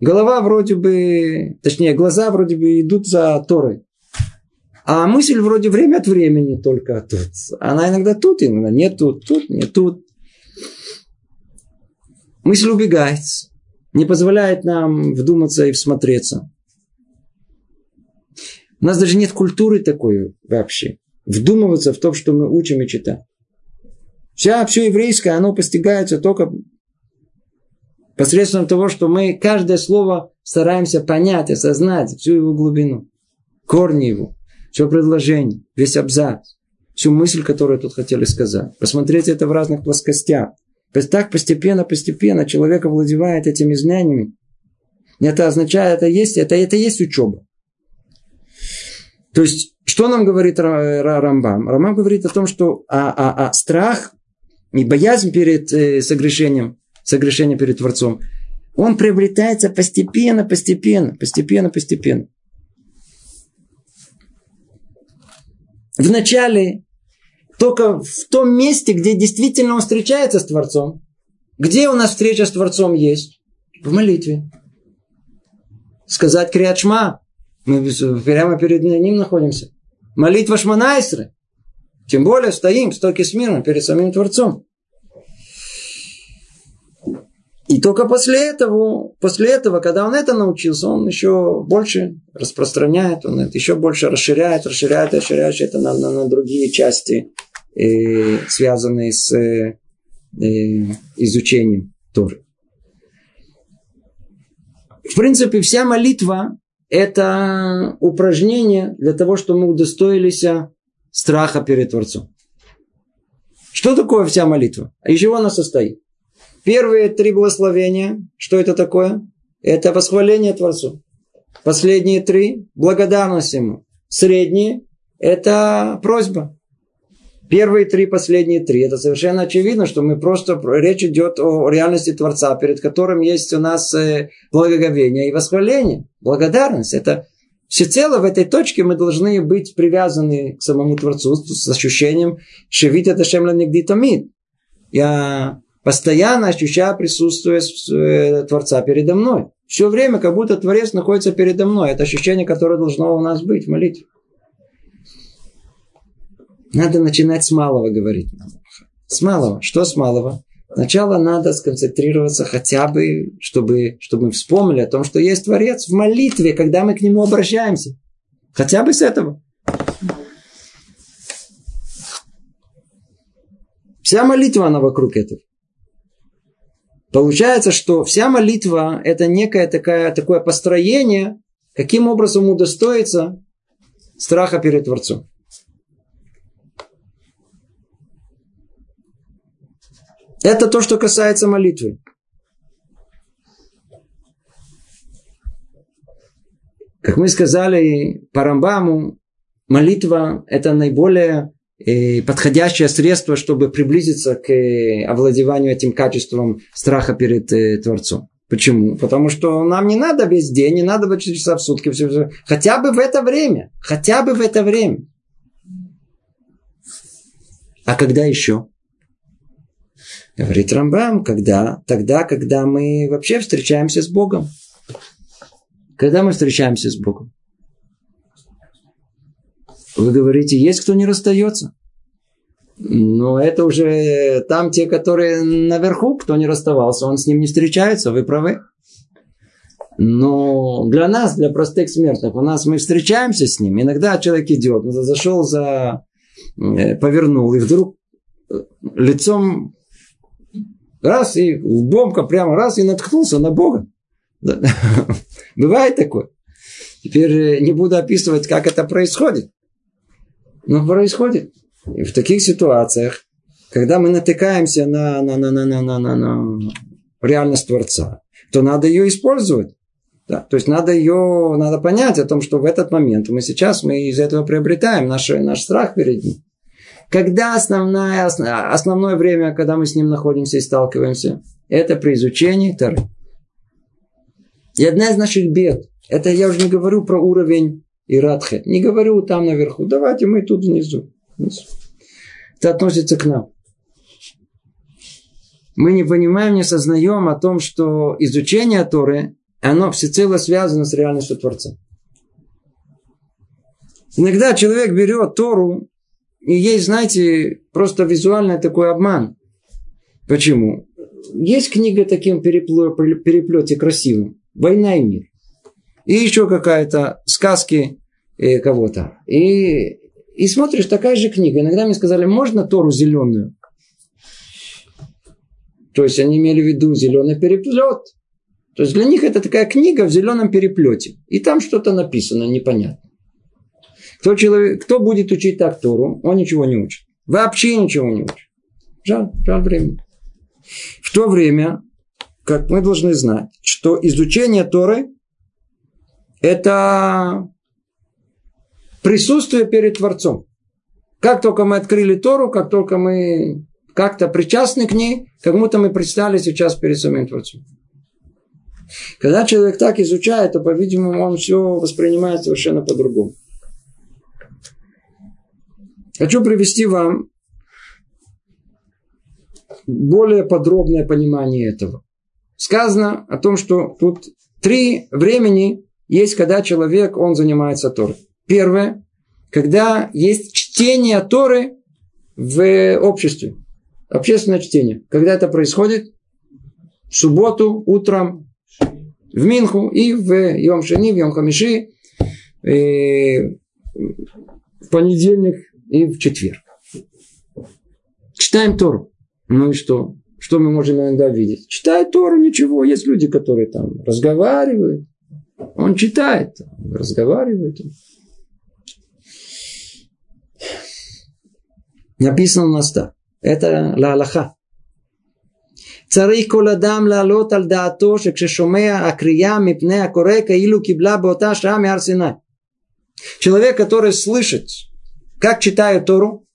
Голова вроде бы, точнее, глаза вроде бы идут за Торой. А мысль вроде время от времени только тут. Она иногда тут, иногда не тут, тут, не тут. Мысль убегает, не позволяет нам вдуматься и всмотреться. У нас даже нет культуры такой вообще вдумываться в то, что мы учим и читаем. Вся, все еврейское, оно постигается только посредством того, что мы каждое слово стараемся понять, осознать всю его глубину, корни его, все предложение, весь абзац, всю мысль, которую тут хотели сказать. Посмотреть это в разных плоскостях. То есть так постепенно, постепенно человек овладевает этими знаниями. Это означает, это есть, это, это есть учеба. То есть что нам говорит Рамбам? Рамбам говорит о том, что а, а, а страх и боязнь перед э, согрешением, согрешение перед Творцом, он приобретается постепенно, постепенно, постепенно, постепенно. Вначале только в том месте, где действительно он встречается с Творцом. Где у нас встреча с Творцом есть? В молитве. Сказать Криачма. Мы прямо перед ним находимся. Молитва Шманайсры. Тем более стоим, стойки смирно перед самим Творцом. И только после этого, после этого, когда он это научился, он еще больше распространяет, он это еще больше расширяет, расширяет, расширяет это на, на, на другие части, э, связанные с э, изучением Торы. В принципе, вся молитва это упражнение для того, чтобы мы удостоились страха перед Творцом. Что такое вся молитва? Из чего она состоит? Первые три благословения, что это такое? Это восхваление Творцу. Последние три – благодарность Ему. Средние – это просьба. Первые три, последние три. Это совершенно очевидно, что мы просто... Речь идет о реальности Творца, перед которым есть у нас э, благоговение и восхваление. Благодарность. Это всецело в этой точке мы должны быть привязаны к самому Творцу с ощущением «Шевит это шемла нигдитамид». Я постоянно ощущаю присутствие э, Творца передо мной. Все время, как будто Творец находится передо мной. Это ощущение, которое должно у нас быть в молитве. Надо начинать с малого говорить. С малого. Что с малого? Сначала надо сконцентрироваться хотя бы, чтобы, чтобы мы вспомнили о том, что есть Творец в молитве, когда мы к Нему обращаемся. Хотя бы с этого. Вся молитва, она вокруг этого. Получается, что вся молитва – это некое такое, такое построение, каким образом удостоится страха перед Творцом. Это то, что касается молитвы. Как мы сказали по Рамбаму, молитва – это наиболее подходящее средство, чтобы приблизиться к э, овладеванию этим качеством страха перед э, Творцом. Почему? Потому что нам не надо весь день, не надо 24 часа в сутки. Все, все. Хотя бы в это время. Хотя бы в это время. А когда еще? Говорит Рамбам, когда? Тогда, когда мы вообще встречаемся с Богом. Когда мы встречаемся с Богом? Вы говорите, есть кто не расстается? Но это уже там те, которые наверху, кто не расставался, он с ним не встречается, вы правы. Но для нас, для простых смертных, у нас мы встречаемся с ним. Иногда человек идет, зашел за, э, повернул, и вдруг э, лицом раз и бомка прямо раз и наткнулся на Бога. Бывает такое. Теперь э, не буду описывать, как это происходит. Но происходит. И в таких ситуациях, когда мы натыкаемся на, на, на, на, на, на, на, на реальность Творца, то надо ее использовать. Да, то есть надо ее, надо понять о том, что в этот момент мы сейчас мы из этого приобретаем наш, наш страх перед ним. Когда основное, основное время, когда мы с ним находимся и сталкиваемся, это при изучении Тары. И одна из наших бед, это я уже не говорю про уровень Ирадхе, не говорю там наверху, давайте мы тут внизу. Это относится к нам. Мы не понимаем, не сознаем о том, что изучение Торы, оно всецело связано с реальностью Творца. Иногда человек берет Тору, и есть, знаете, просто визуальный такой обман. Почему? Есть книга таким переплете красивым. «Война и мир». И еще какая-то сказки э, кого-то. И и смотришь, такая же книга. Иногда мне сказали, можно Тору зеленую? То есть они имели в виду зеленый переплет. То есть для них это такая книга в зеленом переплете. И там что-то написано, непонятно. Кто, человек, кто будет учить так Тору, он ничего не учит. Вообще ничего не учит. Жаль, жаль времени. В то время, как мы должны знать, что изучение Торы – это присутствие перед Творцом. Как только мы открыли Тору, как только мы как-то причастны к ней, как будто мы предстали сейчас перед самим Творцом. Когда человек так изучает, то, по-видимому, он все воспринимает совершенно по-другому. Хочу привести вам более подробное понимание этого. Сказано о том, что тут три времени есть, когда человек, он занимается Торой. Первое, когда есть чтение Торы в обществе. Общественное чтение. Когда это происходит? В субботу, утром, в Минху и в Йом Шани, в Йом Хамиши, в понедельник и в четверг. Читаем Тору. Ну и что? Что мы можем иногда видеть? Читает Тору, ничего. Есть люди, которые там разговаривают. Он читает, разговаривает. Написано у нас так. Это лалаха. צריך כל אדם לעלות על דעתו שכששומע הקריאה מפני הקורא כאילו קיבלה באותה שעה מהר סיני. Человек, который слышит, как читаю Тору,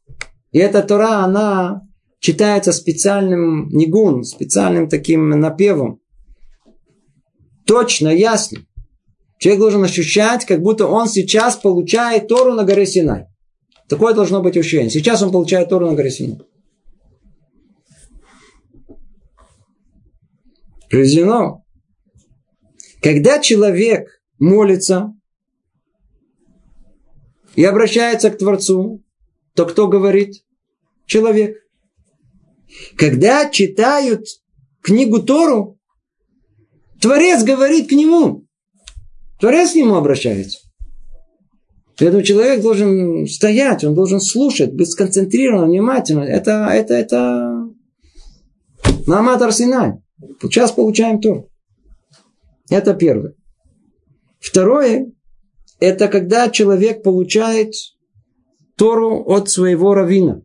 и эта Тора, она читается специальным нигун, специальным таким напевом. Точно, ясно. Человек должен ощущать, как будто он сейчас получает Тору на горе Синай. Такое должно быть ощущение. Сейчас он получает Тору на горе Синай. Приведено. Когда человек молится и обращается к Творцу, то кто говорит? Человек. Когда читают книгу Тору, Творец говорит к нему. Творец к нему обращается. Поэтому человек должен стоять, он должен слушать, быть сконцентрирован, внимательно. Это, это, это Мамат Арсенай. Сейчас получаем то. Это первое. Второе, это когда человек получает Тору от своего равина.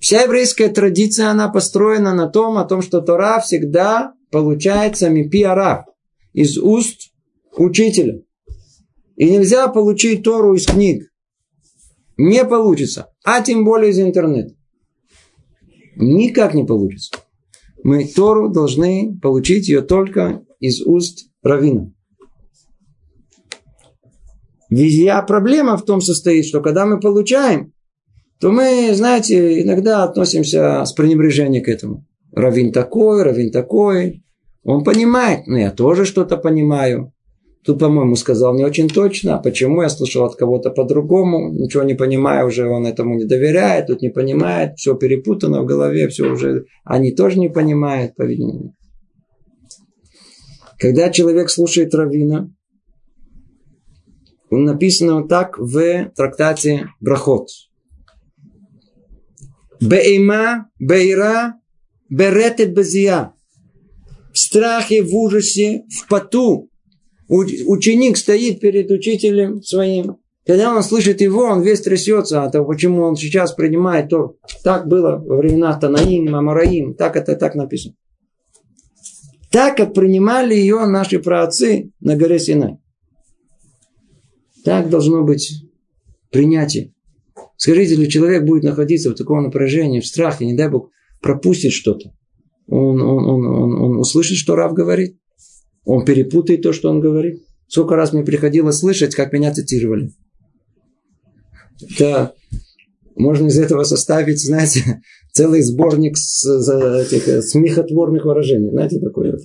Вся еврейская традиция, она построена на том, о том, что Тора всегда получается мипи араб, из уст учителя. И нельзя получить Тору из книг. Не получится. А тем более из интернета. Никак не получится. Мы Тору должны получить ее только из уст равина. Везде проблема в том состоит, что когда мы получаем, то мы, знаете, иногда относимся с пренебрежением к этому. Равин такой, равин такой. Он понимает, но я тоже что-то понимаю. Тут, по-моему, сказал не очень точно. А почему я слышал от кого-то по-другому? Ничего не понимаю, уже он этому не доверяет, тут не понимает. Все перепутано в голове, все уже... Они тоже не понимают, по-видимому. Когда человек слушает Равина, написано так в трактате Брахот. Бейма, бейра, беретет безия. В страхе, в ужасе, в поту. Ученик стоит перед учителем своим. Когда он слышит его, он весь трясется. А то почему он сейчас принимает то. Так было во времена Танаим, Амараим. Так это так написано. Так, как принимали ее наши праотцы на горе Синай. Так должно быть принятие. Скажите, если человек будет находиться в таком напряжении, в страхе, не дай Бог, пропустит что-то, он, он, он, он, он услышит, что Рав говорит, он перепутает то, что он говорит. Сколько раз мне приходилось слышать, как меня цитировали. Это можно из этого составить, знаете, целый сборник с, этих смехотворных выражений. Знаете, такой вот,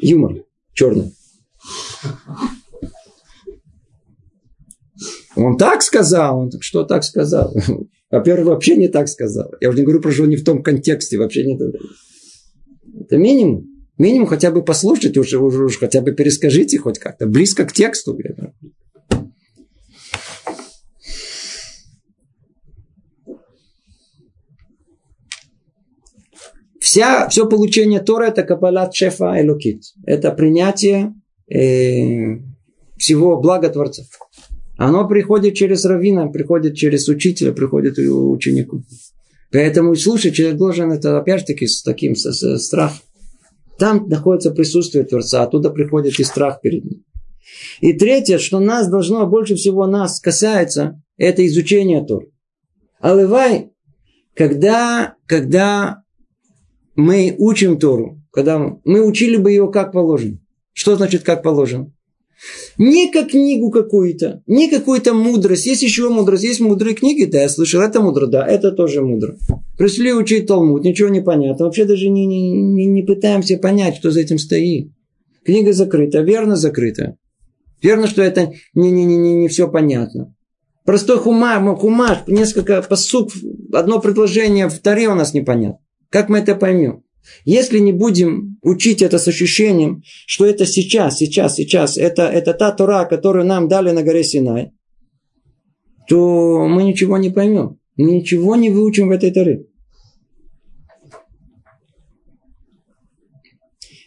юмор черный. Он так сказал, он так что так сказал. Во-первых, вообще не так сказал. Я уже не говорю что не в том контексте, вообще не так. Это минимум. Минимум хотя бы послушайте, уже, уже, уже хотя бы перескажите хоть как-то, близко к тексту. Вся, все получение Тора это кабалат шефа элокит. Это принятие э, всего блага Творца. Оно приходит через равина, приходит через учителя, приходит ученику. Поэтому слушать человек должен это опять-таки с таким с, с, страхом. Там находится присутствие Творца, оттуда приходит и страх перед ним. И третье, что нас должно, больше всего нас касается, это изучение Тор. Алывай, когда, когда мы учим Тору, когда мы учили бы ее как положено. Что значит как положено? Не как книгу какую-то, не какую-то мудрость. Есть еще мудрость, есть мудрые книги, да, я слышал, это мудро, да, это тоже мудро. Пришли учить Талмуд, ничего не понятно. Вообще даже не, не, не, не пытаемся понять, что за этим стоит. Книга закрыта, верно закрыта. Верно, что это не, не, не, не, не все понятно. Простой хумаш, хумаш, несколько посук, одно предложение в таре у нас непонятно. Как мы это поймем? Если не будем учить это с ощущением, что это сейчас, сейчас, сейчас, это, это та Тора, которую нам дали на горе Синай, то мы ничего не поймем. Мы ничего не выучим в этой Торе.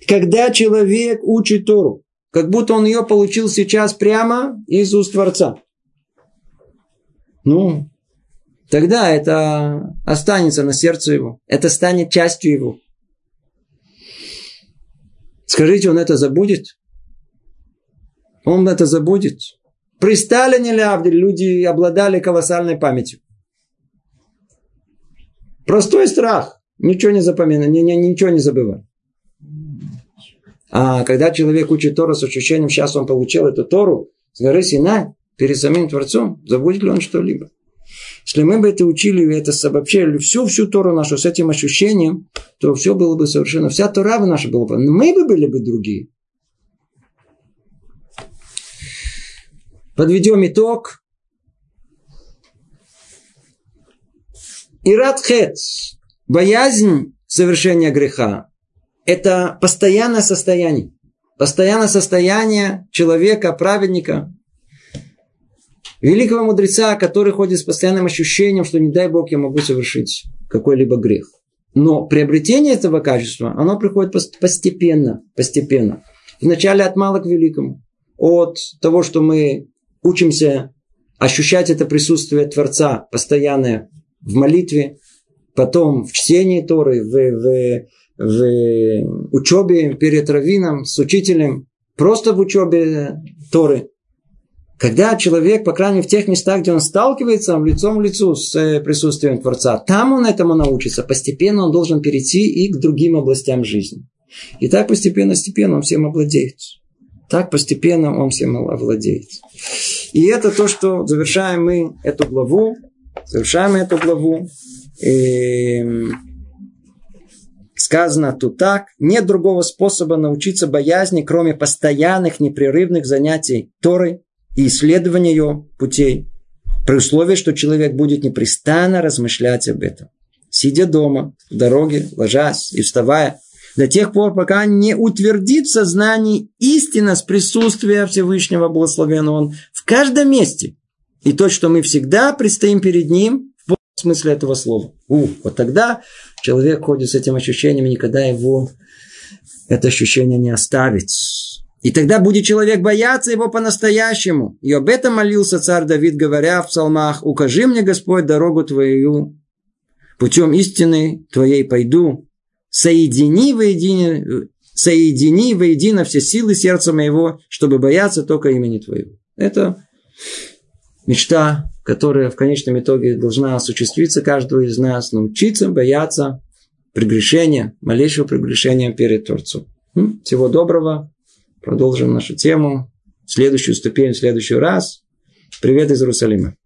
Когда человек учит Тору, как будто он ее получил сейчас прямо из уст Творца. Ну, тогда это останется на сердце его. Это станет частью его. Скажите, он это забудет? Он это забудет? При Сталине Лявде люди обладали колоссальной памятью. Простой страх. Ничего не запоминай, ни, ни, ничего не забывай. А когда человек учит Тору с ощущением, сейчас он получил эту Тору с горы Синай, перед самим Творцом, забудет ли он что-либо? Если мы бы это учили, это обобщали всю, всю Тору нашу с этим ощущением, то все было бы совершенно, вся Тора бы наша была бы, мы бы были бы другие. Подведем итог. Ират хет, боязнь совершения греха, это постоянное состояние. Постоянное состояние человека, праведника, великого мудреца, который ходит с постоянным ощущением, что не дай Бог я могу совершить какой-либо грех. Но приобретение этого качества, оно приходит постепенно, постепенно. Вначале от мала к великому. От того, что мы учимся ощущать это присутствие Творца постоянное в молитве, потом в чтении Торы, в, в, в учебе перед раввином, с учителем, просто в учебе Торы. Когда человек, по крайней мере, в тех местах, где он сталкивается лицом в лицо с э, присутствием Творца, там он этому научится. Постепенно он должен перейти и к другим областям жизни. И так постепенно-постепенно он всем овладеет. Так постепенно он всем овладеет. И это то, что завершаем мы эту главу. Завершаем эту главу. И эм, сказано тут так. Нет другого способа научиться боязни, кроме постоянных непрерывных занятий Торой и исследования ее путей. При условии, что человек будет непрестанно размышлять об этом. Сидя дома, в дороге, ложась и вставая, до тех пор, пока не утвердит в сознании истинность присутствия Всевышнего Благословенного Он в каждом месте. И то, что мы всегда предстоим перед Ним в смысле этого слова. У, вот тогда человек ходит с этим ощущением, и никогда его это ощущение не оставит. И тогда будет человек бояться его по-настоящему. И об этом молился царь Давид, говоря в псалмах, «Укажи мне, Господь, дорогу Твою, путем истины Твоей пойду, соедини воедино, соедини воедино все силы сердца моего, чтобы бояться только имени Твоего. Это мечта, которая в конечном итоге должна осуществиться каждого из нас, научиться бояться прегрешения, малейшего прегрешения перед Творцом. Всего доброго. Продолжим нашу тему. Следующую ступень в следующий раз. Привет из Иерусалима.